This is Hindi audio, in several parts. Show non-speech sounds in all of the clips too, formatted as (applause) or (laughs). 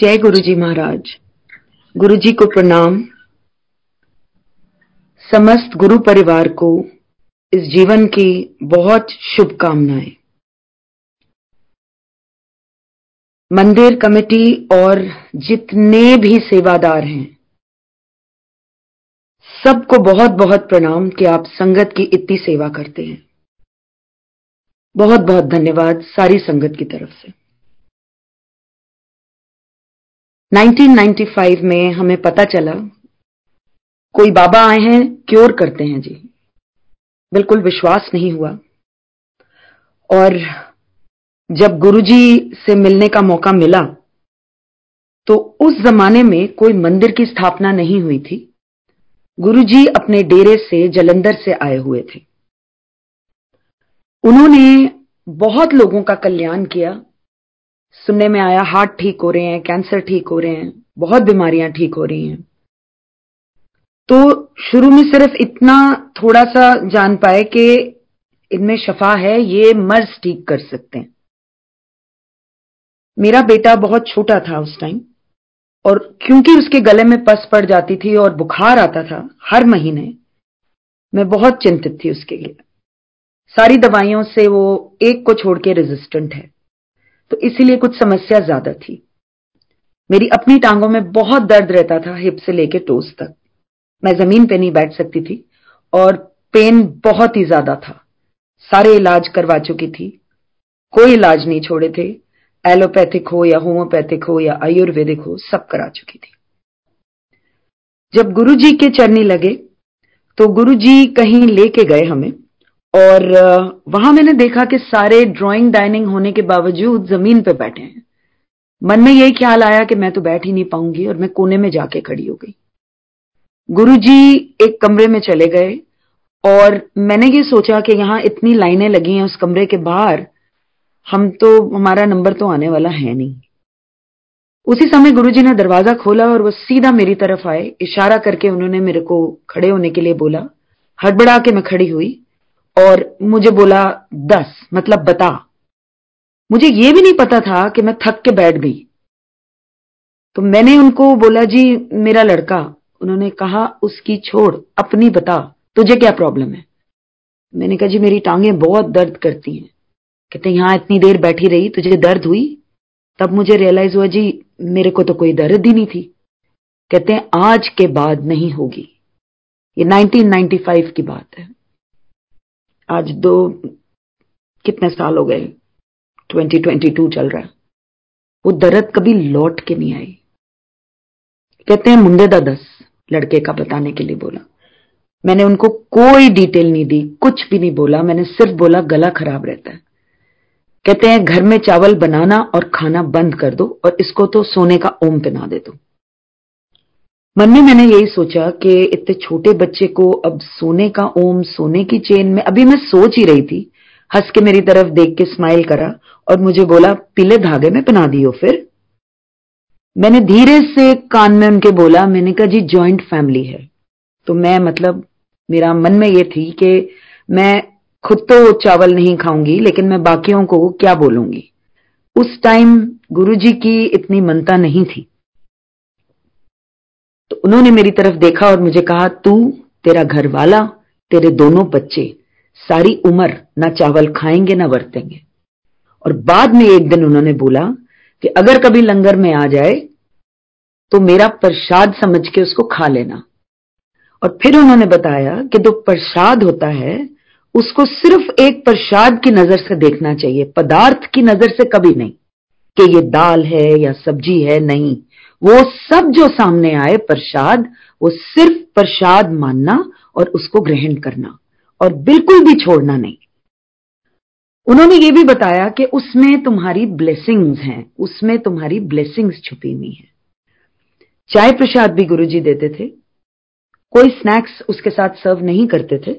जय गुरु जी महाराज। गुरु जी को प्रणाम। समस्त गुरु परिवार को इस जीवन की बहुत शुभकामनाएँ। मंदिर कमेटी और जितने भी सेवादार हैं, सबको बहुत बहुत प्रणाम कि आप संगत की इतनी सेवा करते हैं। बहुत बहुत धन्यवाद सारी संगत की तरफ़ से। 1995 में हमें पता चला, कोई बाबा आए हैं, क्योर करते हैं जी। बिल्कुल विश्वास नहीं हुआ। और जब गुरुजी से मिलने का मौका मिला तो उस जमाने में कोई मंदिर की स्थापना नहीं हुई थी। गुरुजी अपने डेरे से, जलंधर से आए हुए थे। उन्होंने बहुत लोगों का कल्याण किया सुनने में आया, हार्ट ठीक हो रहे हैं, कैंसर ठीक हो रहे हैं, बहुत बीमारियाँ ठीक हो रही हैं। तो शुरू में सिर्फ़ इतना थोड़ा सा जान पाए कि इनमें शफा है, ये मर्ज ठीक कर सकते हैं। मेरा बेटा बहुत छोटा था उस टाइम, और क्योंकि उसके गले में पस पड़ जाती थी और बुखार आता था हर महीने, मैं बहुत चिंतित थी उसके लिए। सारी दवाइयों से वो एक को छोड़ के रेजिस्टेंट है। तो इसीलिए कुछ समस्या ज़्यादा थी। मेरी अपनी टांगों में बहुत दर्द रहता था हिप से लेके टोस तक। मैं ज़मीन पे नहीं बैठ सकती थी और पेन बहुत ही ज़्यादा था। सारे इलाज करवा चुकी थी। कोई इलाज नहीं छोड़े थे। एलोपैथिक हो या होम्योपैथिक हो या आयुर्वेदिक हो, सब करा चुकी थी। जब गुरुजी के चरनी लगे तो गुरुजी कहीं लेके गए हमें। और वहाँ मैंने देखा कि सारे ड्राइंग डाइनिंग होने के बावजूद ज़मीन पे बैठे हैं। मन में यही ख्याल आया कि मैं तो बैठ ही नहीं पाऊँगी और मैं कोने में जाके खड़ी हो गई। गुरुजी एक कमरे में चले गए और मैंने ये सोचा कि यहाँ इतनी लाइनें लगी हैं उस कमरे के बाहर, हम तो हमारा नंबर तो आने वाला है नहीं। उसी समय गुरुजी ने दरवाज़ा खोला और वो सीधा मेरी तरफ़ आए, इशारा करके उन्होंने मेरे को खड़े होने के लिए बोला। हड़बड़ा के मैं खड़ी हुई। और मुझे बोला, दस मतलब बता। मुझे ये भी नहीं पता था कि मैं थक के बैठ गई। तो मैंने उनको बोला, जी, मेरा लड़का। उन्होंने कहा, उसकी छोड़, अपनी बता, तुझे क्या प्रॉब्लम है? मैंने कहा, जी, मेरी टांगे बहुत दर्द करती हैं। कहते यहाँ इतनी देर बैठी रही, तुझे दर्द हुई? तब मुझे रियलाइज़ हुआ, जी, मेरे को तो कोई दर्द ही नहीं थी। कहते आज के बाद नहीं होगी। ये 1995 की बात है। आज दो कितने साल हो गए? 2022 चल रहा है। वो दर्द कभी लौट के नहीं आई। कहते हैं, मुंडे दा दस, लड़के का बताने के लिए बोला। मैंने उनको कोई डिटेल नहीं दी, कुछ भी नहीं बोला। मैंने सिर्फ़ बोला, गला खराब रहता है। कहते हैं, घर में चावल बनाना और खाना बंद कर दो और इसको तो सोने का ओम पिना दे दो। मन में मैंने यही सोचा कि इतने छोटे बच्चे को अब सोने का ओम, सोने की चेन में, अभी मैं सोच ही रही थी। हंस के मेरी तरफ़ देख के स्माइल करा और मुझे बोला, पीले धागे में पहना दियो फिर। मैंने धीरे से कान में उनके बोला, मैंने कहा, जी ज्वाइंट फैमिली है। तो मैं मतलब मेरा मन में ये थी कि मैं खुद तो चावल नहीं खाऊँगी, लेकिन मैं बाकियों को क्या बोलूँगी? उस टाइम गुरुजी की इतनी मनता नहीं थी। तो उन्होंने मेरी तरफ़ देखा और मुझे कहा, तू, तेरा घर वाला तेरे दोनों बच्चे, सारी उम्र ना चावल खाएँगे ना बरतेंगे और बाद में एक दिन उन्होंने बोला कि अगर कभी लंगर में आ जाए तो मेरा प्रसाद समझ के उसको खा लेना। और फिर उन्होंने बताया कि जो प्रसाद होता है, उसको सिर्फ़ एक प्रसाद की नज़र से देखना चाहिए, पदार्थ की नज़र से कभी नहीं, कि ये दाल है या सब्ज़ी है, नहीं। वो सब जो सामने आए प्रसाद वो सिर्फ़ प्रसाद मानना और उसको ग्रहण करना और बिल्कुल भी छोड़ना नहीं। उन्होंने ये भी बताया कि उसमें तुम्हारी ब्लेसिंग्स हैं उसमें तुम्हारी ब्लेसिंग्स छुपी हुई हैं। चाय प्रसाद भी गुरुजी देते थे। कोई स्नैक्स उसके साथ सर्व नहीं करते थे।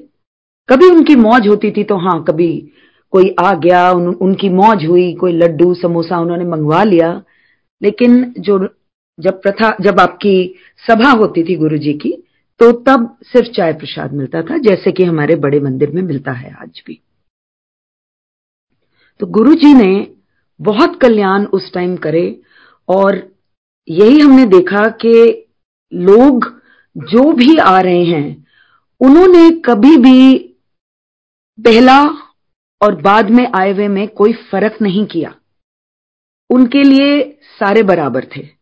कभी उनकी मौज होती थी तो हाँ कभी कोई आ गया उन, उनकी मौज हुई कोई लड्डू समोसा उन्होंने मंगवा लिया लेकिन जो जब प्रथा, जब आपकी सभा होती थी गुरु जी की तो तब सिर्फ़ चाय प्रसाद मिलता था, जैसे कि हमारे बड़े मंदिर में मिलता है आज भी। तो गुरु जी ने बहुत कल्याण उस टाइम करे, और यही हमने देखा कि लोग जो भी आ रहे हैं, उन्होंने कभी भी पहला और बाद में आए हुए में कोई फ़र्क नहीं किया। उनके लिए सारे बराबर थे।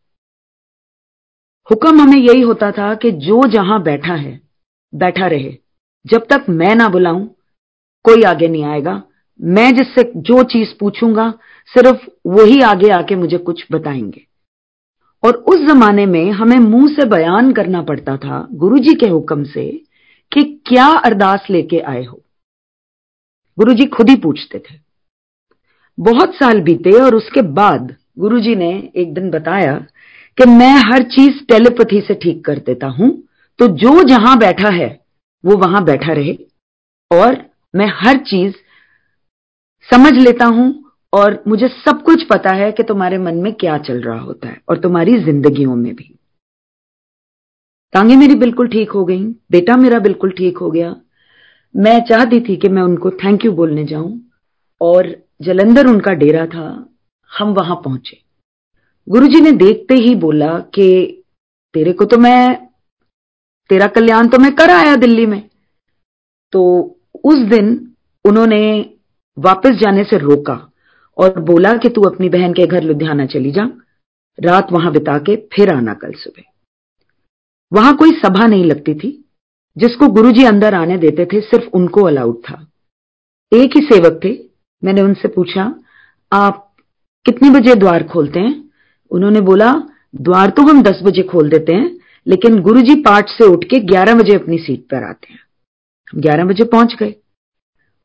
हुक्म हमें यही होता था कि जो जहाँ बैठा है, बैठा रहे। जब तक मैं ना बुलाऊं, कोई आगे नहीं आएगा। मैं जिससे जो चीज़ पूछूँगा, सिर्फ़ वही आगे आके मुझे कुछ बताएँगे। और उस जमाने में हमें मुँह से बयान करना पड़ता था गुरुजी के हुक्म से कि क्या अरदास लेके आए हो। गुरुजी खुद ही पूछते थे। बहुत साल बीते और उसके बाद गुरुजी ने एक दिन बताया कि मैं हर चीज़ टेलीपैथी से ठीक कर देता हूँ तो जो जहाँ बैठा है, वो वहाँ बैठा रहे, और मैं हर चीज़ समझ लेता हूँ, और मुझे सब कुछ पता है कि तुम्हारे मन में क्या चल रहा होता है, और तुम्हारी जिंदगियों में भी। टांगे मेरी बिल्कुल ठीक हो गई, बेटा मेरा बिल्कुल ठीक हो गया। मैं चाहती थी कि मैं उनको थैंक यू बोलने जाऊँ, और जलंधर उनका डेरा था, हम वहाँ पहुँचे। गुरुजी ने देखते ही बोला कि तेरे को तो मैं, तेरा कल्याण तो मैं कर आया दिल्ली में। तो उस दिन उन्होंने वापस जाने से रोका और बोला कि तू अपनी बहन के घर लुधियाना चली जा, रात वहाँ बिता के फिर आना कल सुबह। वहाँ कोई सभा नहीं लगती थी, जिसको गुरुजी अंदर आने देते थे सिर्फ़ उनको अलाउड था। एक ही सेवक थे, मैंने उनसे पूछा, आप कितने बजे द्वार खोलते हैं? उन्होंने बोला, द्वार तो हम दस बजे खोल देते हैं, लेकिन गुरुजी पाठ से उठ के ग्यारह बजे अपनी सीट पर आते हैं। हम ग्यारह बजे पहुँच गए।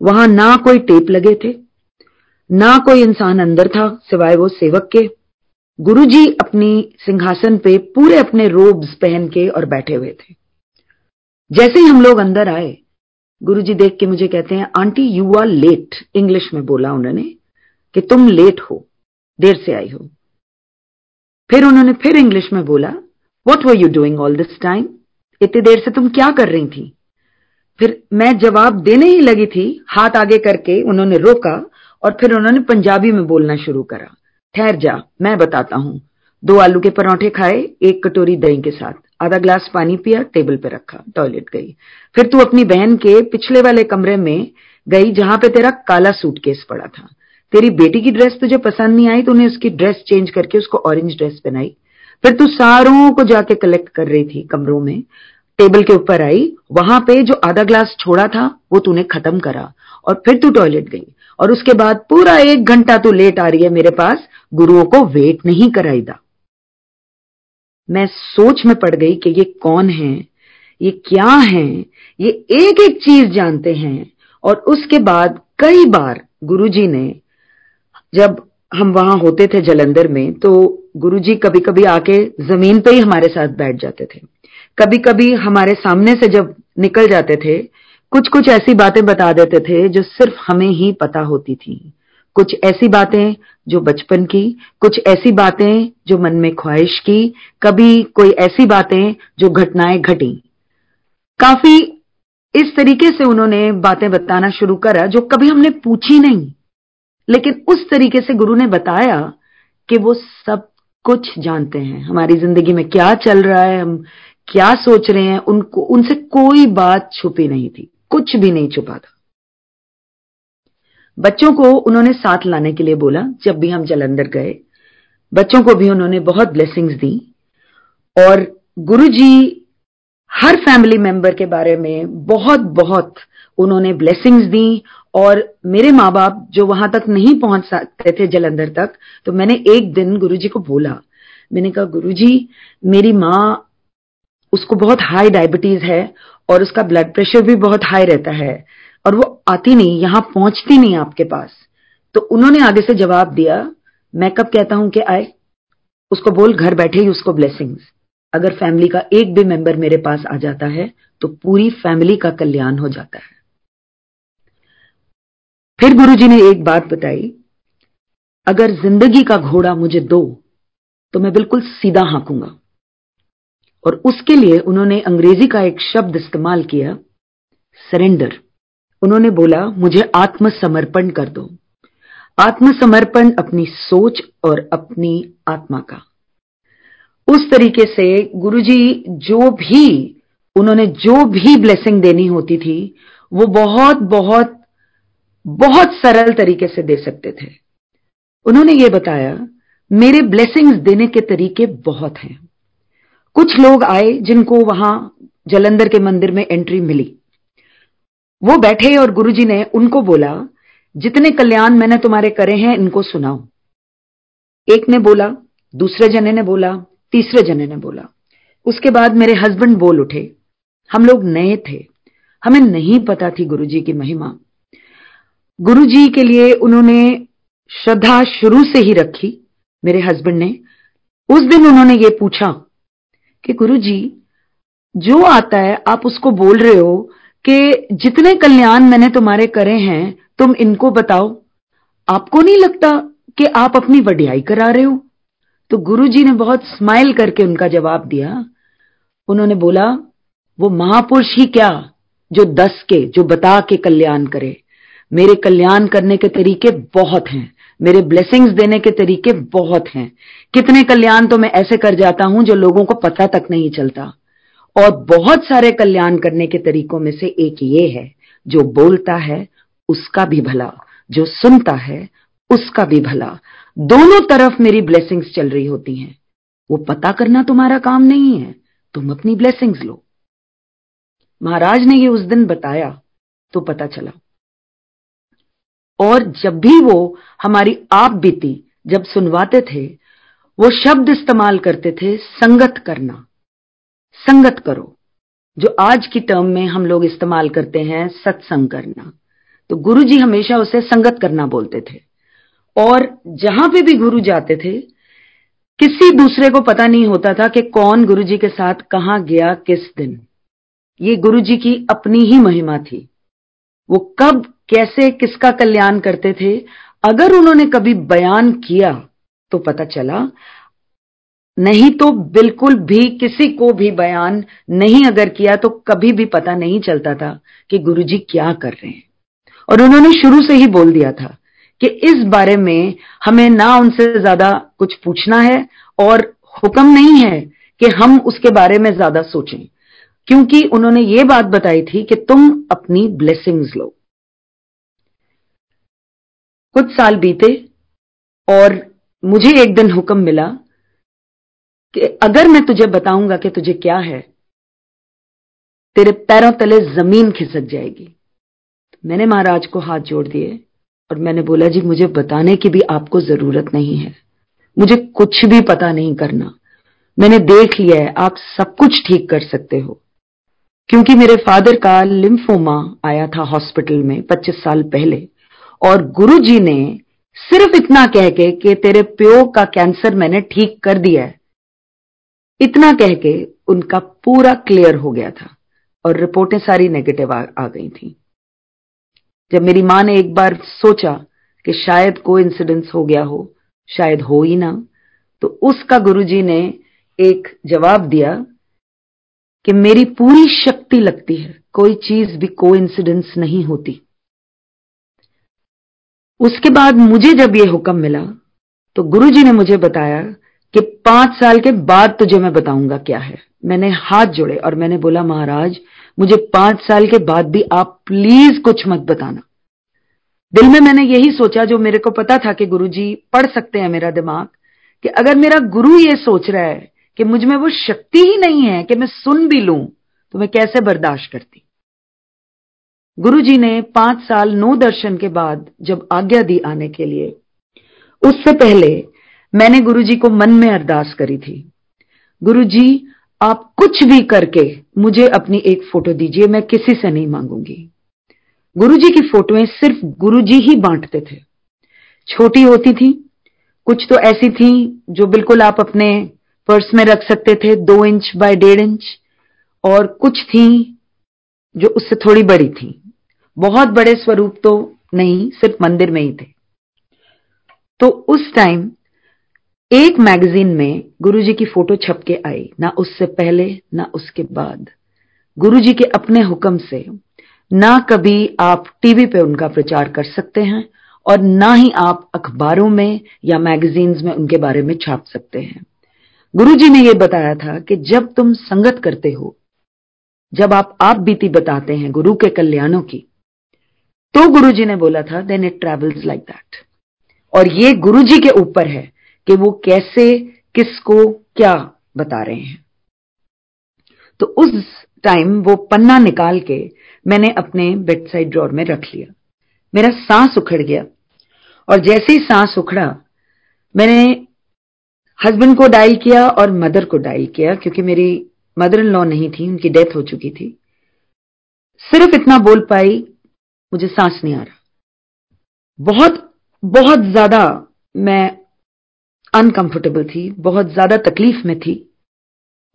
वहाँ ना कोई टेप लगे थे, ना कोई इंसान अंदर था, सिवाय वो सेवक के। गुरुजी अपनी सिंहासन पे पूरे अपने रोब्स पहन के और बैठे हुए थे। जैसे ही हम लोग अंदर आए, गुरुजी देख के मुझे कहते हैं, auntie you are late English में बोला उन्होंने, कि तुम लेट हो, देर से आई हो। फिर उन्होंने फिर इंग्लिश में बोला what were you doing all this time इतनी देर से तुम क्या कर रही थी? फिर मैं जवाब देने ही लगी थी, हाथ आगे करके उन्होंने रोका और फिर उन्होंने पंजाबी में बोलना शुरू करा। ठहर जा, मैं बताता हूँ। दो आलू के पराठे खाए, एक कटोरी दही के साथ। आधा ग्लास पानी पिया, टेबल पे रखा, टॉयलेट गई। फिर तू अपनी बहन के पिछले वाले कमरे में गई जहाँ पे तेरा काला सूटकेस पड़ा था। तेरी बेटी की ड्रेस तुझे पसंद नहीं आई तो उन्हें उसकी ड्रेस चेंज करके उसको ऑरेंज ड्रेस पहनाई फिर तू सारों को जाके कलेक्ट कर रही थी कमरों में। टेबल के ऊपर आई, वहाँ पे जो आधा ग्लास छोड़ा था, वो तूने खत्म करा और फिर तू टॉयलेट गई। और उसके बाद पूरा एक घंटा तू लेट आ रही है मेरे पास, गुरुओं को वेट नहीं कराई दा। मैं सोच में पड़ गई कि ये कौन है, ये क्या है, ये एक एक चीज़ जानते हैं। और उसके बाद कई बार गुरुजी ने जब हम वहाँ होते थे जलंधर में तो गुरुजी कभी कभी आके ज़मीन पे ही हमारे साथ बैठ जाते थे। कभी कभी हमारे सामने से जब निकल जाते थे कुछ कुछ ऐसी बातें बता देते थे जो सिर्फ़ हमें ही पता होती थी। कुछ ऐसी बातें जो बचपन की, कुछ ऐसी बातें जो मन में ख्वाहिश की, कभी कोई ऐसी बातें जो घटनाएँ घटी। काफ़ी इस तरीके से उन्होंने बातें बताना शुरू करा जो कभी हमने पूछी नहीं। लेकिन उस तरीके से गुरु ने बताया कि वो सब कुछ जानते हैं। हमारी ज़िंदगी में क्या चल रहा है, हम क्या सोच रहे हैं, उनको, उनसे कोई बात छुपी नहीं थी, कुछ भी नहीं छुपा था। बच्चों को उन्होंने साथ लाने के लिए बोला, जब भी हम जलंधर गए, बच्चों को भी उन्होंने बहुत ब्लेसिंग्स दी। और गुरुजी हर फैमिली मेंबर के बारे में बहुत बहुत उन्होंने ब्लेसिंग्स दी और मेरे माँ बाप जो वहाँ तक नहीं पहुँच सकते थे जलंधर तक तो मैंने एक दिन गुरुजी को बोला। मैंने कहा, गुरुजी, मेरी माँ, उसको बहुत हाई डायबिटीज़ है और उसका ब्लड प्रेशर भी बहुत हाई रहता है और वो आती नहीं, यहाँ पहुँचती नहीं आपके पास। तो उन्होंने आगे से जवाब दिया, मैं कब कहता हूँ कि आए, उसको बोल, घर बैठे ही उसको ब्लेसिंग्स अगर फैमिली का एक भी मेंबर मेरे पास आ जाता है तो पूरी फैमिली का कल्याण हो जाता है। फिर गुरुजी ने एक बात बताई, अगर ज़िंदगी का घोड़ा मुझे दो तो मैं बिल्कुल सीधा हाँकूँगा। और उसके लिए उन्होंने अंग्रेज़ी का एक शब्द इस्तेमाल किया, सरेंडर। उन्होंने बोला, मुझे आत्मसमर्पण कर दो। आत्मसमर्पण अपनी सोच और अपनी आत्मा का। उस तरीके से गुरुजी जो भी, उन्होंने जो भी ब्लेसिंग देनी होती थी, वो बहुत बहुत बहुत सरल तरीके से दे सकते थे। उन्होंने ये बताया, मेरे ब्लेसिंग्स देने के तरीके बहुत हैं। कुछ लोग आए जिनको वहाँ जलंधर के मंदिर में एंट्री मिली। वो बैठे और गुरुजी ने उनको बोला, जितने कल्याण मैंने तुम्हारे करे हैं, इनको सुनाओ। एक ने बोला, दूसरे जने ने बोला, तीसरे जने ने बोला। उसके बाद मेरे हस्बैंड बोल उठे। हम लोग नए थे। हमें नहीं पता थी गुरुजी की महिमा। गुरुजी के लिए उन्होंने श्रद्धा शुरू से ही रखी, मेरे हस्बैंड ने। उस दिन उन्होंने ये पूछा कि गुरु जी जो आता है, आप उसको बोल रहे हो कि जितने कल्याण मैंने तुम्हारे करे हैं, तुम इनको बताओ। आपको नहीं लगता कि आप अपनी वडियाई करा रहे हो? तो गुरु जी ने बहुत स्माइल करके उनका जवाब दिया। उन्होंने बोला, वो महापुरुष ही क्या जो दस के, जो बता के कल्याण करे। मेरे कल्याण करने के तरीके बहुत हैं। मेरे ब्लेसिंग्स देने के तरीके बहुत हैं। कितने कल्याण तो मैं ऐसे कर जाता हूँ जो लोगों को पता तक नहीं चलता। और बहुत सारे कल्याण करने के तरीकों में से एक ये है, जो बोलता है, उसका भी भला। जो सुनता है, उसका भी भला। दोनों तरफ़ मेरी ब्लेसिंग्स चल रही होती हैं। वो पता करना तुम्हारा काम नहीं है। तुम अपनी ब्लेसिंग्स लो। महाराज ने ये उस दिन बताया तो पता चला। और जब भी वो हमारी आप बीती, जब सुनवाते थे, वो शब्द इस्तेमाल करते थे, संगत करना। संगत करो, जो आज की टर्म में हम लोग इस्तेमाल करते हैं, सत्संग करना। तो गुरु जी हमेशा उसे संगत करना बोलते थे। और जहाँ पे भी गुरु जाते थे, किसी दूसरे को पता नहीं होता था कि कौन गुरु जी के साथ कहाँ गया, किस दिन। ये गुरु जी की अपनी ही महिमा थी। वो कब कैसे किसका कल्याण करते थे, अगर उन्होंने कभी बयान किया तो पता चला। नहीं तो बिल्कुल भी किसी को भी बयान नहीं अगर किया तो कभी भी पता नहीं चलता था कि गुरुजी क्या कर रहे हैं। और उन्होंने शुरू से ही बोल दिया था कि इस बारे में हमें ना उनसे ज़्यादा कुछ पूछना है और हुक्म नहीं है कि हम उसके बारे में ज़्यादा सोचें, क्योंकि उन्होंने ये बात बताई थी कि तुम अपनी ब्लेसिंग्स लो। कुछ साल बीते और मुझे एक दिन हुक्म मिला कि अगर मैं तुझे बताऊँगा कि तुझे क्या है, तेरे पैरों तले ज़मीन खिसक जाएगी। मैंने महाराज को हाथ जोड़ दिए और मैंने बोला, जी, मुझे बताने की भी आपको ज़रूरत नहीं है। मुझे कुछ भी पता नहीं करना। मैंने देख लिया है, आप सब कुछ ठीक कर सकते हो। क्योंकि मेरे फादर का लिम्फोमा आया था हॉस्पिटल में 25 साल पहले। और गुरु जी ने सिर्फ़ इतना कह के कि तेरे प्यो का कैंसर मैंने ठीक कर दिया है। इतना कह के उनका पूरा क्लियर हो गया था और रिपोर्टें सारी नेगेटिव आ, आ गई थी। जब मेरी माँ ने एक बार सोचा कि शायद कोई इंसिडेंस हो गया हो शायद हो ही ना तो उसका गुरुजी ने एक जवाब दिया कि मेरी पूरी शक्ति लगती है कोई चीज़ भी को इंसिडेंस नहीं होती। उसके बाद मुझे जब ये हुक्म मिला तो गुरुजी ने मुझे बताया कि पाँच साल के बाद तुझे मैं बताऊँगा क्या है। मैंने हाथ जोड़े और मैंने बोला, महाराज, मुझे पाँच साल के बाद भी आप प्लीज़ कुछ मत बताना। दिल में मैंने यही सोचा जो मेरे को पता था कि गुरुजी पढ़ सकते हैं मेरा दिमाग, कि अगर मेरा गुरु ये सोच रहा है कि मुझमें वो शक्ति ही नहीं है कि मैं सुन भी लूँ तो मैं कैसे बर्दाश्त करती? गुरुजी ने पाँच साल नो दर्शन के बाद जब आज्ञा दी आने के लिए, उससे पहले मैंने गुरुजी को मन में अरदास करी थी। गुरुजी, आप कुछ भी करके मुझे अपनी एक फ़ोटो दीजिए, मैं किसी से नहीं मांगूँगी। गुरुजी की फोटोएँ सिर्फ़ गुरुजी ही बांटते थे। छोटी होती थी, कुछ तो ऐसी थी जो बिल्कुल आप अपने पर्स में रख सकते थे, दो इंच बाय डेढ़ इंच, और कुछ थी जो उससे थोड़ी बड़ी थी। बहुत बड़े स्वरूप तो नहीं, सिर्फ़ मंदिर में ही थे। तो उस टाइम एक मैगजीन में गुरुजी की फ़ोटो छप के आई, ना उससे पहले, ना उसके बाद। गुरुजी के अपने हुक्म से, ना कभी आप टीवी पे उनका प्रचार कर सकते हैं, और ना ही आप अखबारों में या मैगजीन्स में उनके बारे में छाप सकते हैं। गुरुजी ने यह बताया था कि जब तुम संगत करते हो, जब आप आप बीती बताते हैं गुरु के कल्याणों की तो गुरुजी ने बोला था then it travels like that और ये गुरुजी के ऊपर है कि वो कैसे, किसको, क्या बता रहे हैं। तो उस टाइम वो पन्ना निकाल के मैंने अपने बेड साइड ड्रॉर में रख लिया। मेरा सांस उखड़ गया। और जैसे ही सांस उखड़ा, मैंने हस्बैंड को डायल किया और मदर को डायल किया, क्योंकि मेरी मदर इन लॉ नहीं थी, उनकी डेथ हो चुकी थी। सिर्फ़ इतना बोल पाई मुझे सांस नहीं आ रहा। बहुत बहुत ज़्यादा मैं अनकंफर्टेबल थी, बहुत ज़्यादा तकलीफ़ में थी।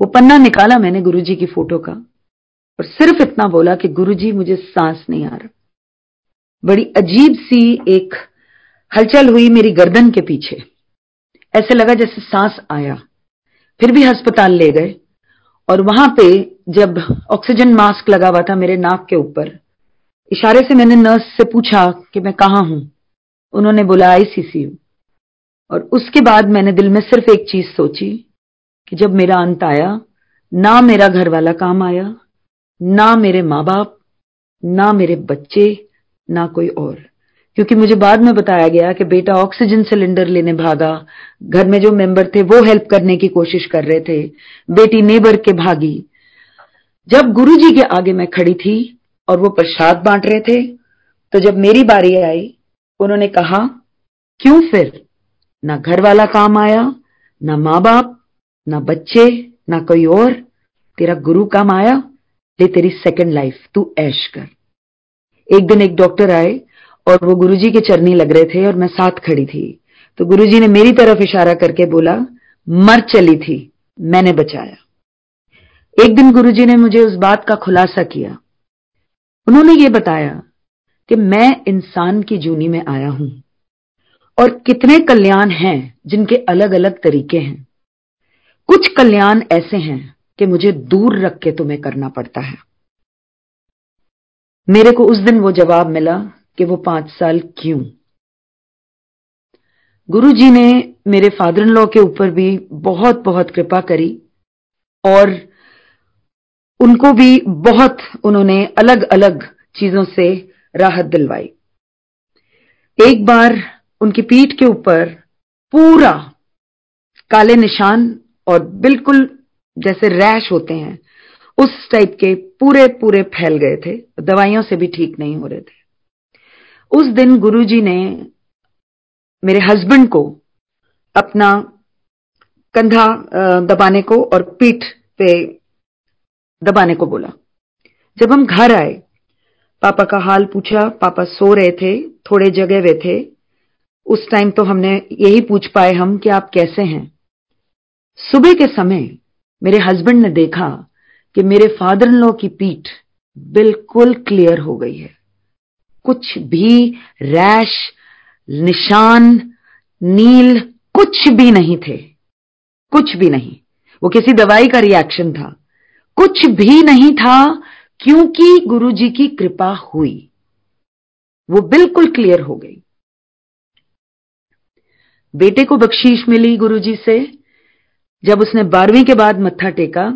वो पन्ना निकाला मैंने गुरुजी की फ़ोटो का और सिर्फ़ इतना बोला कि गुरुजी मुझे सांस नहीं आ रहा। बड़ी अजीब सी एक हलचल हुई मेरी गर्दन के पीछे। ऐसे लगा जैसे सांस आया। फिर भी अस्पताल ले गए और वहाँ पे जब ऑक्सीजन मास्क लगा हुआ था मेरे नाक के ऊपर इशारे से मैंने नर्स से पूछा कि मैं कहा हूँ। उन्होंने बोला आईसीसीयू और उसके बाद मैंने दिल में सिर्फ़ एक चीज़ सोची कि जब मेरा अंत आया, ना मेरा घर वाला काम आया, ना मेरे माँ बाप ना मेरे बच्चे, ना कोई और। क्योंकि मुझे बाद में बताया गया कि बेटा ऑक्सीजन सिलेंडर लेने भागा, घर में जो मेंबर थे वो हेल्प करने की कोशिश कर रहे थे, बेटी नेबर के भागी। जब गुरुजी के आगे मैं खड़ी थी और वो प्रसाद बांट रहे थे। तो जब मेरी बारी आई, उन्होंने कहा, क्यों फिर? ना घर वाला काम आया, ना माँ बाप ना बच्चे, ना कोई और। तेरा गुरु काम आया, ले तेरी सेकंड लाइफ तू ऐश कर। एक दिन एक डॉक्टर आए और वो गुरुजी के चरनी लग रहे थे और मैं साथ खड़ी थी। तो गुरुजी ने मेरी तरफ़ इशारा करके बोला, मर चली थी, मैंने बचाया। एक दिन गुरुजी ने मुझे उस बात का खुलासा किया। उन्होंने ये बताया कि मैं इंसान की जूनी में आया हूँ और कितने कल्याण हैं जिनके अलग अलग तरीके हैं। कुछ कल्याण ऐसे हैं कि मुझे दूर रख के तुम्हें करना पड़ता है। मेरे को उस दिन वो जवाब मिला कि वो पाँच साल क्यों? गुरु जी ने मेरे फादर इन लॉ के ऊपर भी बहुत बहुत कृपा करी और उनको भी बहुत उन्होंने अलग अलग चीज़ों से राहत दिलवाई। एक बार उनकी पीठ के ऊपर पूरा काले निशान और बिल्कुल जैसे रैश होते हैं, उस टाइप के पूरे पूरे फैल गए थे। दवाइयों से भी ठीक नहीं हो रहे थे। उस दिन गुरुजी ने मेरे हस्बैंड को अपना कंधा दबाने को और पीठ पे दबाने को बोला। जब हम घर आए, पापा का हाल पूछा, पापा सो रहे थे, थोड़े जगह वे थे, उस टाइम तो हमने यही पूछ पाए हम कि आप कैसे हैं। सुबह के समय मेरे हस्बैंड ने देखा कि मेरे फादर इन लॉ की पीठ बिल्कुल क्लियर हो गई है। कुछ भी रैश निशान, नील कुछ भी नहीं थे। कुछ भी नहीं। वो किसी दवाई का रिएक्शन था। कुछ भी नहीं था क्योंकि गुरुजी की कृपा हुई। वो बिल्कुल क्लियर हो गई। बेटे को बख्शीश मिली गुरुजी से, जब उसने बारहवीं के बाद मत्था टेका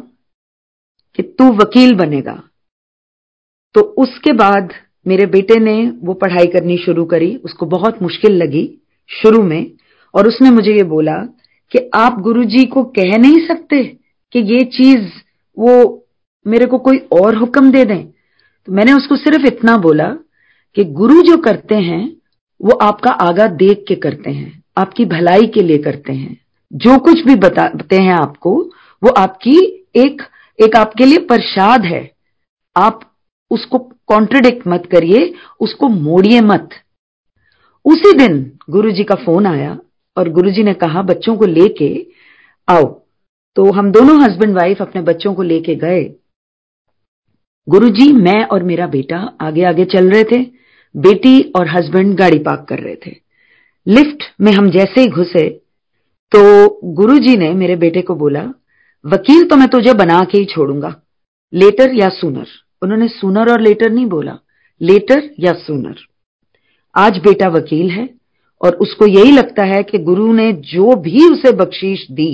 कि तू वकील बनेगा। तो उसके बाद मेरे बेटे ने वो पढ़ाई करनी शुरू करी, उसको बहुत मुश्किल लगी शुरू में, और उसने मुझे ये बोला कि आप गुरुजी को कह नहीं सकते कि ये चीज़ वो मेरे को कोई और हुक्म दे दें। तो मैंने उसको सिर्फ़ इतना बोला कि गुरु जो करते हैं, वो आपका आगा देख के करते हैं, आपकी भलाई के लिए करते हैं। जो कुछ भी बताते हैं आपको, वो आपकी एक एक आपके लिए प्रसाद है। आप उसको कॉन्ट्रडिक्ट मत करिए, उसको मोड़िए मत। उसी दिन गुरुजी का फ़ोन आया और गुरुजी ने कहा, बच्चों को लेके आओ। तो हम दोनों हस्बैंड वाइफ अपने बच्चों को लेके गए। गुरुजी, मैं और मेरा बेटा आगे आगे चल रहे थे। बेटी और हस्बैंड गाड़ी पार्क कर रहे थे। लिफ्ट में हम जैसे ही घुसे तो गुरुजी ने मेरे बेटे को बोला, वकील तो मैं तुझे बना के ही छोड़ूँगा। लेटर या सुनर उन्होंने सुनर और लेटर नहीं बोला लेटर या सुनर आज बेटा वकील है और उसको यही लगता है कि गुरु ने जो भी उसे बख्शीश दी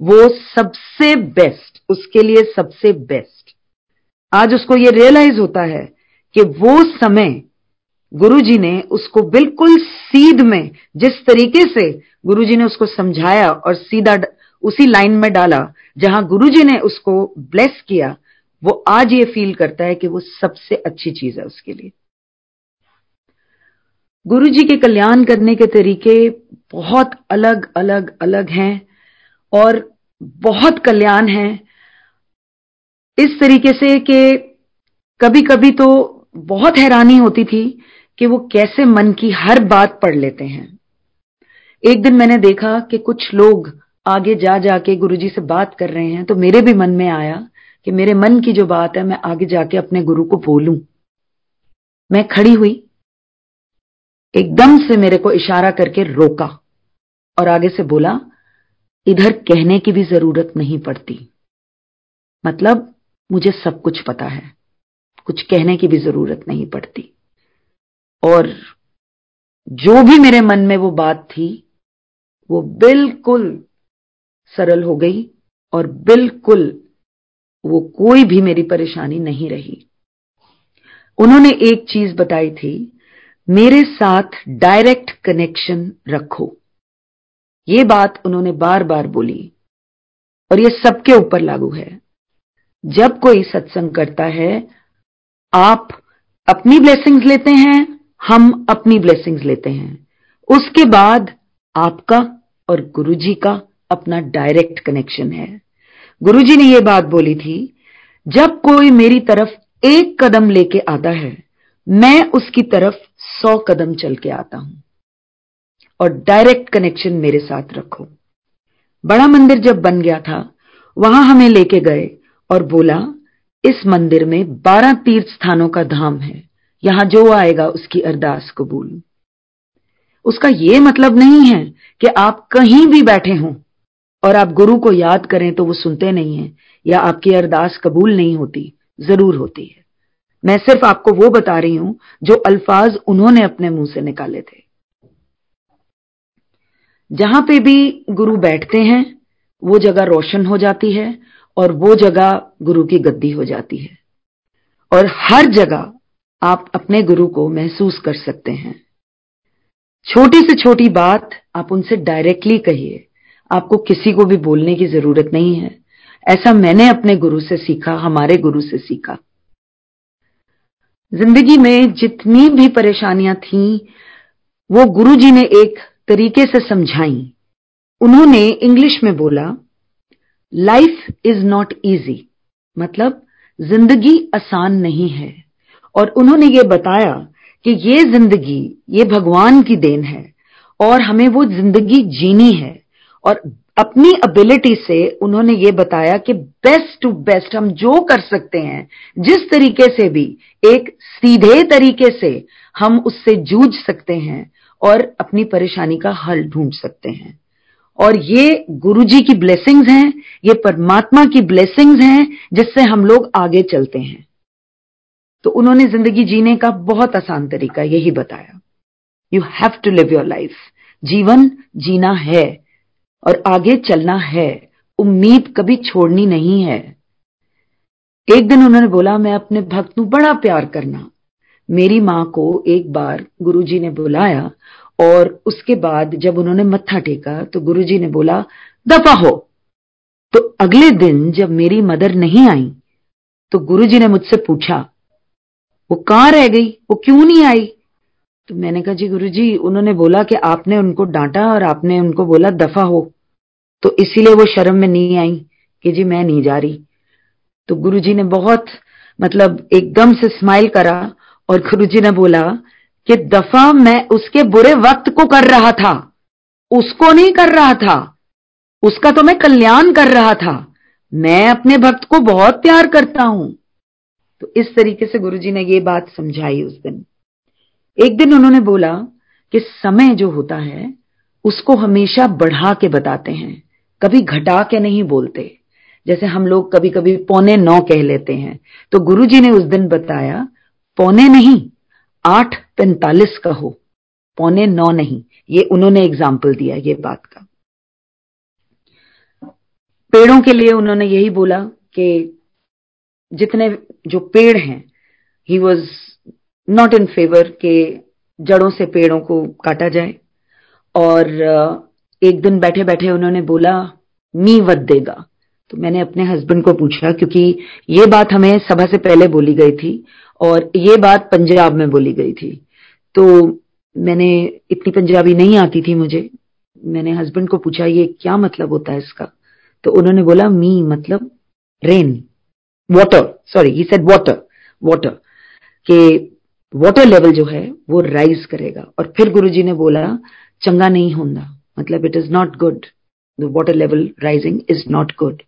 वो सबसे बेस्ट उसके लिए सबसे बेस्ट आज उसको ये रियलाइज़ होता है कि वो समय गुरुजी ने उसको बिल्कुल सीध में, जिस तरीके से गुरुजी ने उसको समझाया और सीधा उसी लाइन में डाला, जहाँ गुरुजी ने उसको ब्लेस किया, वो आज ये फील करता है कि वो सबसे अच्छी चीज़ है उसके लिए. गुरुजी के कल्याण करने के तरीके बहुत अलग अलग अलग हैं. और बहुत कल्याण है। इस तरीके से कि कभी कभी तो बहुत हैरानी होती थी कि वो कैसे मन की हर बात पढ़ लेते हैं। एक दिन मैंने देखा कि कुछ लोग आगे जा जाके गुरुजी से बात कर रहे हैं तो मेरे भी मन में आया कि मेरे मन की जो बात है, मैं आगे जाके अपने गुरु को बोलूँ। मैं खड़ी हुई, एकदम से मेरे को इशारा करके रोका और आगे से बोला इधर कहने की भी ज़रूरत नहीं पड़ती। मतलब मुझे सब कुछ पता है। कुछ कहने की भी ज़रूरत नहीं पड़ती। और जो भी मेरे मन में वो बात थी, वो बिल्कुल सरल हो गई और बिल्कुल वो कोई भी मेरी परेशानी नहीं रही। उन्होंने एक चीज़ बताई थी, मेरे साथ डायरेक्ट कनेक्शन रखो। ये बात उन्होंने बार बार बोली। और ये सबके ऊपर लागू है। जब कोई सत्संग करता है, आप अपनी ब्लेसिंग्स लेते हैं, हम अपनी ब्लेसिंग्स लेते हैं। उसके बाद आपका और गुरुजी का अपना डायरेक्ट कनेक्शन है। गुरुजी ने यह बात बोली थी, जब कोई मेरी तरफ़ एक कदम लेके आता है, मैं उसकी तरफ़ सौ कदम चल के आता हूँ। और डायरेक्ट कनेक्शन मेरे साथ रखो। बड़ा मंदिर जब बन गया था, वहाँ हमें लेके गए और बोला, इस मंदिर में बारह तीर्थ स्थानों का धाम है। यहाँ जो आएगा उसकी अरदास कबूल। उसका यह मतलब नहीं है कि आप कहीं भी बैठे हों और आप गुरु को याद करें तो वो सुनते नहीं है या आपकी अरदास कबूल नहीं होती, ज़रूर होती है। मैं सिर्फ़ आपको वो बता रही हूँ जो अल्फाज उन्होंने अपने मुँह से निकाले थे। जहाँ पे भी गुरु बैठते हैं, वो जगह रोशन हो जाती है और वो जगह गुरु की गद्दी हो जाती है। और हर जगह आप अपने गुरु को महसूस कर सकते हैं। छोटी से छोटी बात आप उनसे डायरेक्टली कहिए। आपको किसी को भी बोलने की ज़रूरत नहीं है। ऐसा मैंने अपने गुरु से सीखा, हमारे गुरु से सीखा। ज़िंदगी में जितनी भी परेशानियाँ थी, वो गुरु जी ने एक तरीके से समझाई। उन्होंने इंग्लिश में बोला लाइफ इज़ नॉट इजी मतलब ज़िंदगी आसान नहीं है। और उन्होंने ये बताया कि ये ज़िंदगी, ये भगवान की देन है और हमें वो ज़िंदगी जीनी है। और अपनी एबिलिटी से उन्होंने ये बताया कि बेस्ट टू बेस्ट हम जो कर सकते हैं, जिस तरीके से भी, एक सीधे तरीके से हम उससे जूझ सकते हैं और अपनी परेशानी का हल ढूंढ सकते हैं। और ये गुरुजी की ब्लेसिंग्स हैं, ये परमात्मा की ब्लेसिंग्स हैं, जिससे हम लोग आगे चलते हैं। तो उन्होंने ज़िंदगी जीने का बहुत आसान तरीका यही बताया। You have to live your life जीवन जीना है और आगे चलना है। उम्मीद कभी छोड़नी नहीं है। एक दिन उन्होंने बोला, मैं अपने भक्त नु बड़ा प्यार करना। मेरी माँ को एक बार गुरुजी ने बुलाया और उसके बाद जब उन्होंने मत्था टेका तो गुरुजी ने बोला, दफ़ा हो। तो अगले दिन जब मेरी मदर नहीं आई तो गुरुजी ने मुझसे पूछा, वो कहाँ रह गई? वो क्यों नहीं आई? तो मैंने कहा, जी गुरुजी, उन्होंने बोला कि आपने उनको डांटा और आपने उनको बोला, दफ़ा हो। तो इसीलिए वो शर्म में नहीं आई कि जी मैं नहीं जा रही। तो गुरुजी ने बहुत मतलब एकदम से स्माइल करा और गुरुजी ने बोला कि दफ़ा मैं उसके बुरे वक्त को कर रहा था। उसको नहीं कर रहा था। उसका तो मैं कल्याण कर रहा था। मैं अपने भक्त को बहुत प्यार करता हूँ। तो इस तरीके से गुरुजी ने ये बात समझाई उस दिन। एक दिन उन्होंने बोला कि समय जो होता है, उसको हमेशा बढ़ा के बताते हैं। कभी घटा के नहीं बोलते। जैसे हम लोग कभी कभी पौने नौ कह लेते हैं। तो गुरुजी ने उस दिन बताया पौने नहीं, आठ पैंतालीस का हो। पौने नौ नहीं, ये उन्होंने एग्ज़ाम्पल दिया ये बात का। पेड़ों के लिए उन्होंने यही बोला कि जितने जो पेड़ हैं he was not in favour के जड़ों से पेड़ों को काटा जाए। और एक दिन बैठे बैठे उन्होंने बोला, मी वत देगा। तो मैंने अपने हस्बैंड को पूछा, क्योंकि ये बात हमें सभा से पहले बोली गई थी। और ये बात पंजाब में बोली गई थी। तो मैंने, इतनी पंजाबी नहीं आती थी मुझे। मैंने हस्बैंड को पूछा, ये क्या मतलब होता है इसका? तो उन्होंने बोला, मी मतलब rain water sorry he said water water के वाटर लेवल जो है, वो राइज करेगा। और फिर गुरुजी ने बोला, चंगा नहीं होता मतलब it is not good the water level rising is not good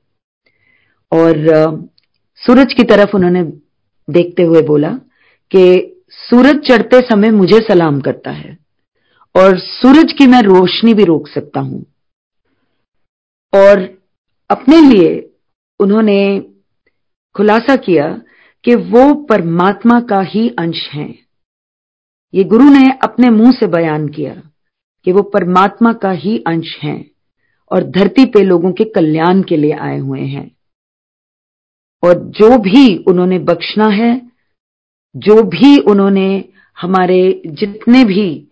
और सूरज की तरफ़ उन्होंने देखते हुए बोला कि सूरज चढ़ते समय मुझे सलाम करता है और सूरज की मैं रोशनी भी रोक सकता हूँ। और अपने लिए उन्होंने खुलासा किया कि वो परमात्मा का ही अंश हैं। ये गुरु ने अपने मुँह से बयान किया कि वो परमात्मा का ही अंश हैं और धरती पे लोगों के कल्याण के लिए आए हुए हैं। और जो भी उन्होंने बख्शना है, जो भी उन्होंने हमारे जितने भी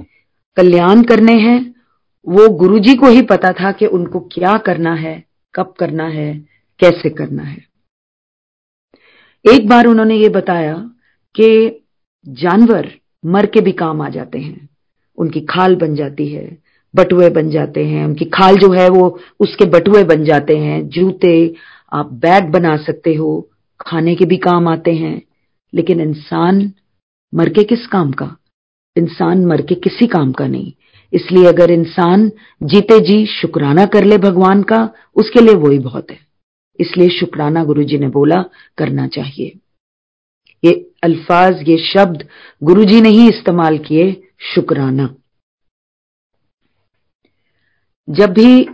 कल्याण करने हैं, वो गुरुजी को ही पता था कि उनको क्या करना है, कब करना है, कैसे करना है। एक बार उन्होंने ये बताया कि जानवर मर के भी काम आ जाते हैं, उनकी खाल बन जाती है, बटुए बन जाते हैं, उनकी खाल जो है वो उसके बटुए बन जाते हैं, जूते आप बैग बना सकते हो, खाने के भी काम आते हैं, लेकिन इंसान मर के किस काम का? इंसान मर के किसी काम का नहीं। इसलिए अगर इंसान जीते जी शुक्राना कर ले भगवान का, उसके लिए वही बहुत है। इसलिए शुक्राना गुरु जी ने बोला, करना चाहिए। ये अल्फाज, ये शब्द गुरु जी ने ही इस्तेमाल किए, शुक्राना। जब भी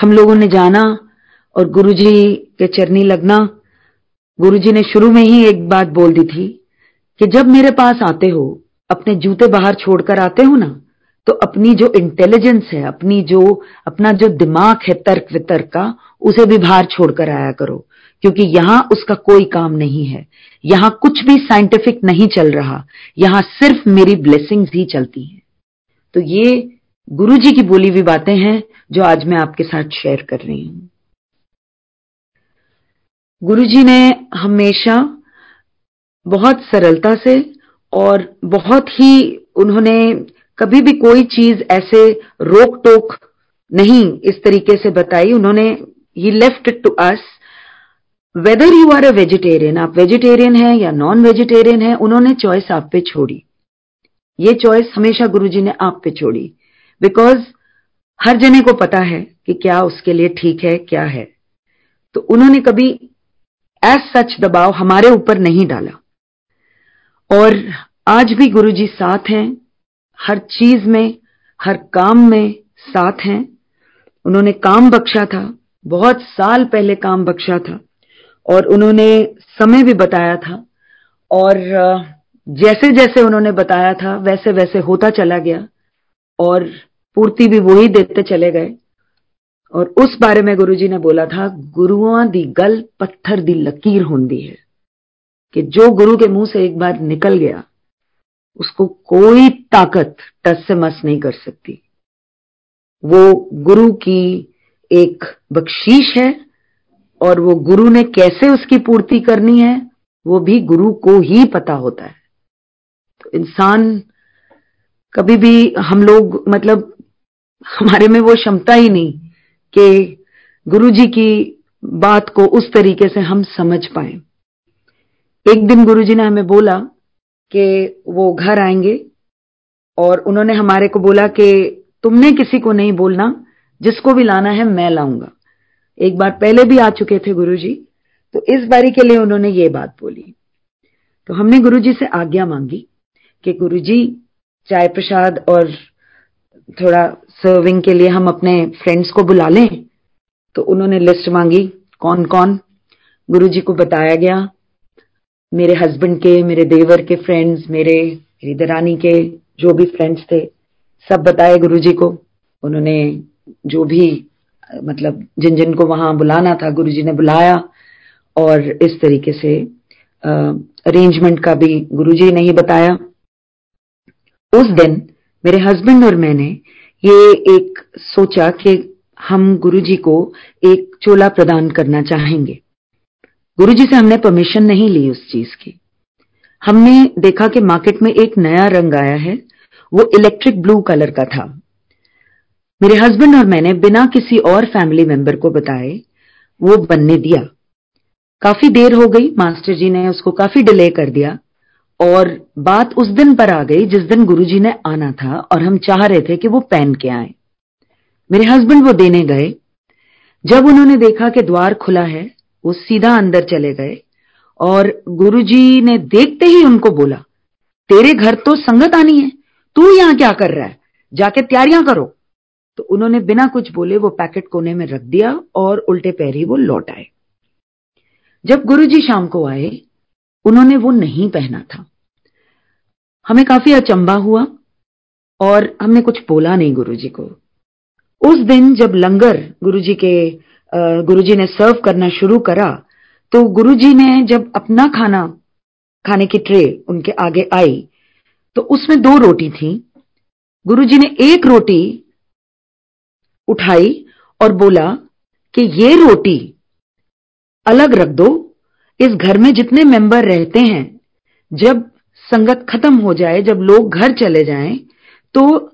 हम लोगों ने जाना और गुरु जी के चरनी लगना गुरु जी ने शुरू में ही एक बात बोल दी थी कि जब मेरे पास आते हो, अपने जूते बाहर छोड़कर आते हो ना तो अपनी जो इंटेलिजेंस है, अपनी जो, अपना जो दिमाग है तर्क वितर्क का, उसे भी बाहर छोड़कर आया करो, क्योंकि यहाँ उसका कोई काम नहीं है। यहाँ कुछ भी साइंटिफिक नहीं चल रहा, यहाँ सिर्फ़ मेरी ब्लेसिंग्स ही चलती हैं। तो ये गुरु जी की बोली हुई बातें हैं, जो आज मैं आपके साथ शेयर कर रही हूँ। गुरु जी ने हमेशा बहुत सरलता से और बहुत ही उन्होंने कभी भी कोई चीज़ ऐसे रोक टोक नहीं इस तरीके से बताई। उन्होंने he left to us whether you are a vegetarian आप वेजिटेरियन हैं या नॉन वेजिटेरियन हैं, उन्होंने चॉइस आप पे छोड़ी। ये चॉइस हमेशा गुरुजी ने आप पे छोड़ी। बिकॉज़ हर जने को पता है कि क्या उसके लिए ठीक है, क्या है। तो उन्होंने कभी एज सच दबाव हमारे ऊपर नहीं डाला। और आज भी गुरुजी साथ हैं, हर चीज़ में, हर काम में साथ हैं। उन्होंने काम बख्शा था, बहुत साल पहले काम बख्शा था, और उन्होंने समय भी बताया था, और जैसे जैसे उन्होंने बताया था वैसे वैसे होता चला गया, और पूर्ति भी वही देते चले गए। और उस बारे में गुरुजी ने बोला था, गुरुआ दी गल पत्थर दी लकीर होंदी है कि जो गुरु के मुँह से एक बार निकल गया, उसको कोई ताकत टस से मस नहीं कर सकती। वो गुरु की एक बख्शीश है और वो गुरु ने कैसे उसकी पूर्ति करनी है, वो भी गुरु को ही पता होता है। तो इंसान कभी भी हम लोग मतलब हमारे में वो क्षमता ही नहीं कि गुरु जी की बात को उस तरीके से हम समझ पाए। एक दिन गुरु जी ने हमें बोला कि वो घर आएँगे और उन्होंने हमारे को बोला कि तुमने किसी को नहीं बोलना, जिसको भी लाना है मैं लाऊँगा। एक बार पहले भी आ चुके थे गुरु जी तो इस बारी के लिए उन्होंने ये बात बोली। तो हमने गुरु जी से आज्ञा मांगी कि गुरु जी चाय प्रसाद और थोड़ा सर्विंग के लिए हम अपने फ्रेंड्स को बुला लें। तो उन्होंने लिस्ट मांगी, कौन कौन? गुरुजी को बताया गया। मेरे हस्बैंड के, मेरे देवर के फ्रेंड्स मेरे मेरी दरानी के जो भी फ्रेंड्स थे, सब बताए गुरुजी को। उन्होंने जो भी मतलब जिन जिन को वहाँ बुलाना था, गुरुजी ने बुलाया और इस तरीके से अरेंजमेंट का भी गुरुजी ने ही बताया। उस दिन मेरे हस्बैंड और मैंने ये एक सोचा कि हम गुरुजी को एक चोला प्रदान करना चाहेंगे। गुरुजी से हमने परमिशन नहीं ली उस चीज़ की। हमने देखा कि मार्केट में एक नया रंग आया है, वो इलेक्ट्रिक ब्लू कलर का था। मेरे हस्बैंड और मैंने बिना किसी और फैमिली मेंबर को बताए, वो बनने दिया। काफ़ी देर हो गई, मास्टर जी ने उसको काफ़ी डिले कर दिया। और बात उस दिन पर आ गई जिस दिन गुरुजी ने आना था और हम चाह रहे थे कि वो पहन के आए। मेरे हस्बैंड वो देने गए। जब उन्होंने देखा कि द्वार खुला है, वो सीधा अंदर चले गए और गुरुजी ने देखते ही उनको बोला, तेरे घर तो संगत आनी है, तू यहाँ क्या कर रहा है? जाके तैयारियाँ करो। तो उन्होंने बिना कुछ बोले वो पैकेट कोने में रख दिया और उल्टे पैर ही वो लौट आए। जब गुरुजी शाम को आए उन्होंने वो नहीं पहना था। हमें काफ़ी अचंबा हुआ और हमने कुछ बोला नहीं गुरुजी को। उस दिन जब लंगर गुरुजी के गुरुजी ने सर्व करना शुरू करा तो गुरुजी ने जब अपना खाना, खाने की ट्रे उनके आगे आई तो उसमें दो रोटी थी। गुरुजी ने एक रोटी उठाई और बोला कि ये रोटी अलग रख दो इस घर में जितने मेंबर रहते हैं, जब संगत खत्म हो जाए, जब लोग घर चले जाएँ तो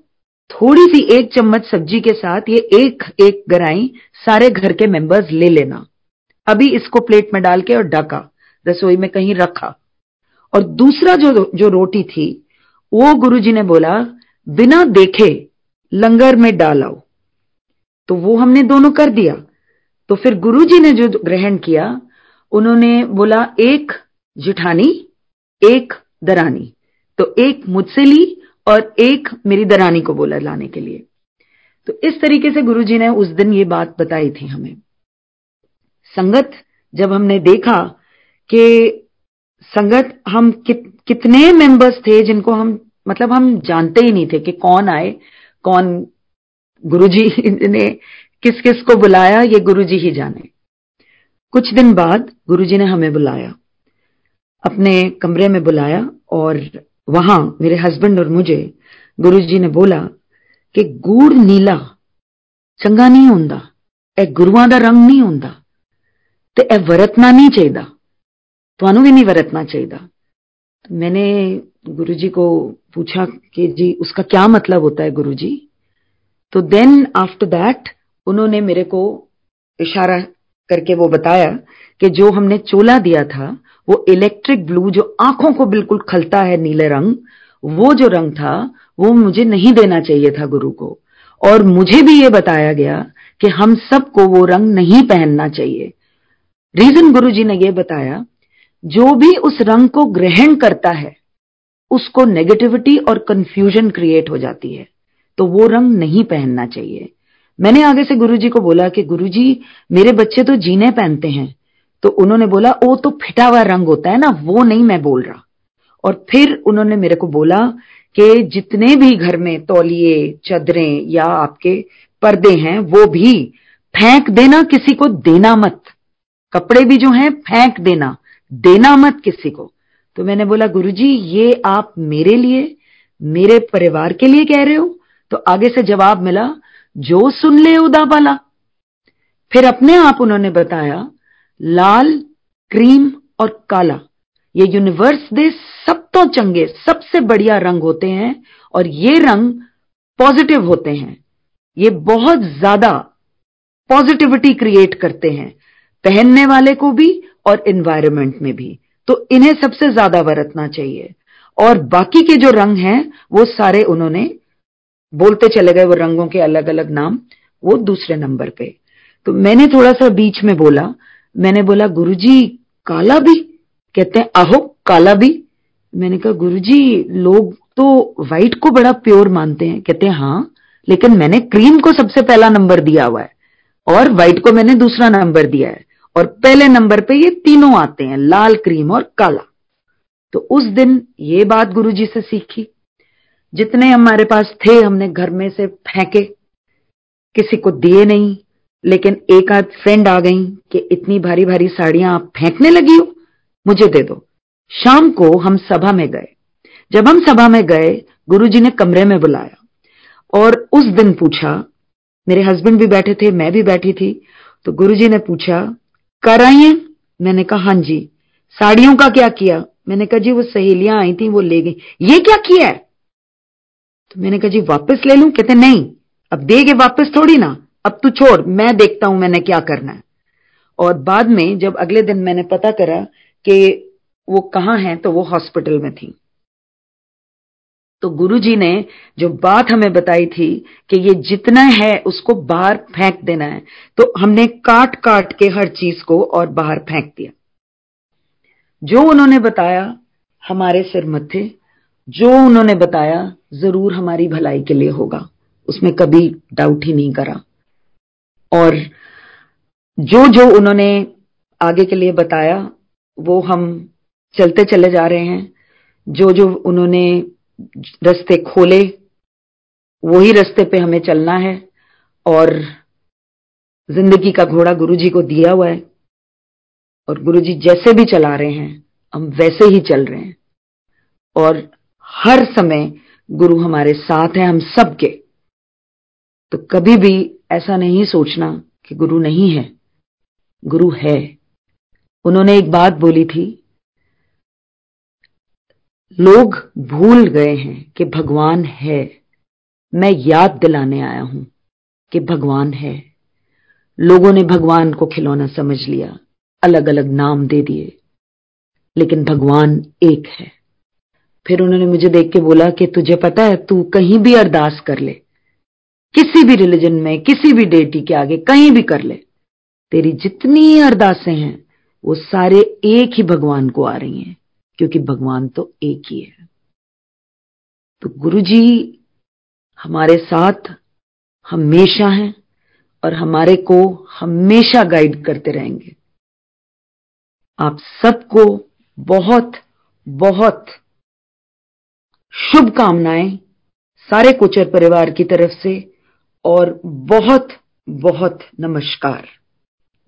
थोड़ी सी एक चम्मच सब्ज़ी के साथ ये एक एक गराई सारे घर के मेंबर्स ले लेना। अभी इसको प्लेट में डाल के और ढका, रसोई में कहीं रखा। और दूसरा जो जो रोटी थी, वो गुरुजी ने बोला, बिना देखे लंगर में डालाओ। तो वो हमने दोनों कर दिया। तो फिर गुरुजी ने जो ग्रहण किया उन्होंने बोला एक जिठानी एक दरानी। तो एक मुझसे ली और एक मेरी दरानी को बोला लाने के लिए। तो इस तरीके से गुरुजी ने उस दिन ये बात बताई थी हमें। संगत जब हमने देखा कि संगत हम कित, कितने मेंबर्स थे जिनको हम मतलब हम जानते ही नहीं थे कि कौन आए कौन गुरुजी (laughs) ने किस किस को बुलाया ये गुरुजी ही जाने। कुछ दिन बाद गुरुजी ने हमें बुलाया अपने कमरे में बुलाया और वहां मेरे हस्बैंड और मुझे गुरुजी ने बोला कि गूड़ नीला चंगा नहीं ਹੁੰਦਾ ਇਹ ਗੁਰੂਆਂ ਦਾ ਰੰਗ ਨਹੀਂ ਹੁੰਦਾ ਤੇ ਇਹ ਵਰਤਣਾ ਨਹੀਂ ਚਾਹੀਦਾ ਤੁਹਾਨੂੰ भी नहीं वरतना चाहिए तो मैंने गुरुजी को पूछा कि जी उसका क्या मतलब होता है गुरुजी तो देन आफ्टर दैट उन्होंने मेरे को इशारा करके वो बताया कि जो हमने चोला दिया था, वो इलेक्ट्रिक ब्लू जो आँखों को बिल्कुल खलता है नीले रंग, वो जो रंग था, वो मुझे नहीं देना चाहिए था गुरु को। और मुझे भी ये बताया गया कि हम सबको वो रंग नहीं पहनना चाहिए। रीजन गुरु जी ने ये बताया, जो भी उस रंग को ग्रहण करता है, उसको नेगेटिविटी और कंफ्यूजन क्रिएट हो जाती है। तो वो रंग नहीं पहनना चाहिए। मैंने आगे से गुरुजी को बोला कि गुरुजी, मेरे बच्चे तो जीने पहनते हैं। तो उन्होंने बोला वो तो फिटा हुआ रंग होता है ना, वो नहीं मैं बोल रहा। और फिर उन्होंने मेरे को बोला कि जितने भी घर में तौलिए, चदरें या आपके पर्दे हैं, वो भी फेंक देना किसी को, देना मत। कपड़े भी जो हैं, फेंक देना देना मत किसी को। तो मैंने बोला, गुरुजी, ये आप मेरे लिए, मेरे परिवार के लिए कह रहे हो? तो आगे से जवाब मिला जो सुन ले उदा बाला। फिर अपने आप उन्होंने बताया, लाल, क्रीम और काला। ये यूनिवर्स दे सब तो चंगे, सबसे बढ़िया रंग होते हैं और ये रंग पॉजिटिव होते हैं। ये बहुत ज़्यादा पॉजिटिविटी क्रिएट करते हैं, पहनने वाले को भी और इन्वायरमेंट में भी। तो इन्हें सबसे ज़्यादा बरतना चाहिए। और बाकी के जो रंग हैं, वो सारे उन्होंने बोलते चले गए वो रंगों के अलग अलग नाम, वो दूसरे नंबर पे। तो मैंने थोड़ा सा बीच में बोला, मैंने बोला, गुरुजी, काला भी? कहते हैं, आहो, काला भी? मैंने कहा, गुरुजी, लोग तो व्हाइट को बड़ा प्योर मानते हैं। कहते हैं हाँ लेकिन मैंने क्रीम को सबसे पहला नंबर दिया हुआ है और व्हाइट को मैंने दूसरा नंबर दिया है और पहले नंबर पे ये तीनों आते हैं, लाल क्रीम और काला। तो उस दिन ये बात गुरुजी से सीखी। जितने हमारे पास थे, हमने घर में से फेंके। किसी को दिए नहीं, लेकिन एक आध फ्रेंड आ गई कि इतनी भारी भारी साड़ियाँ आप फेंकने लगी हो? मुझे दे दो। शाम को हम सभा में गए। जब हम सभा में गए, गुरुजी ने कमरे में बुलाया और उस दिन पूछा, मेरे हस्बैंड भी बैठे थे, मैं भी बैठी थी तो गुरुजी ने पूछा, कर आई हैं? मैंने कहा, हाँ जी। साड़ियों का क्या किया? मैंने कहा, जी, वो सहेलियाँ आई थी, वो ले गई। ये क्या किया है? तो मैंने कहा, जी, वापस ले लूँ? कहते, नहीं, अब देगे वापस थोड़ी ना, अब तू छोड़, मैं देखता हूँ मैंने क्या करना है. और बाद में जब अगले दिन मैंने पता करा कि वो कहाँ है तो वो हॉस्पिटल में थी। तो गुरुजी ने जो बात हमें बताई थी कि ये जितना है, उसको बाहर फेंक देना है तो हमने काट काट के हर चीज़ को और बाहर फेंक दिया। जो उन्होंने बताया, हमारे सिर मथे जो उन्होंने बताया, ज़रूर हमारी भलाई के लिए होगा। उसमें कभी डाउट ही नहीं करा। और जो जो उन्होंने आगे के लिए बताया, वो हम चलते चले जा रहे हैं। जो जो उन्होंने रस्ते खोले, वही रस्ते पे हमें चलना है। और ज़िंदगी का घोड़ा गुरुजी को दिया हुआ है। और गुरुजी जैसे भी चला रहे हैं, हम वैसे ही चल रहे हैं। और हर समय गुरु हमारे साथ है, हम सबके। तो कभी भी ऐसा नहीं सोचना कि गुरु नहीं है। गुरु है। उन्होंने एक बात बोली थी, लोग भूल गए हैं कि भगवान है। मैं याद दिलाने आया हूँ कि भगवान है। लोगों ने भगवान को खिलौना समझ लिया अलग अलग नाम दे दिए, लेकिन भगवान एक है। फिर उन्होंने मुझे देख के बोला कि तुझे पता है, तू कहीं भी अरदास कर ले। किसी भी रिलीजन में, किसी भी डेटी के आगे कहीं भी कर ले। तेरी जितनी अरदासें हैं, वो सारे एक ही भगवान को आ रही हैं, क्योंकि भगवान तो एक ही है। तो गुरु जी हमारे साथ हमेशा हैं और हमारे को हमेशा गाइड करते रहेंगे। आप सबको बहुत बहुत शुभकामनाएँ सारे कोचर परिवार की तरफ़ से और बहुत बहुत नमस्कार।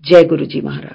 जय गुरु जी महाराज।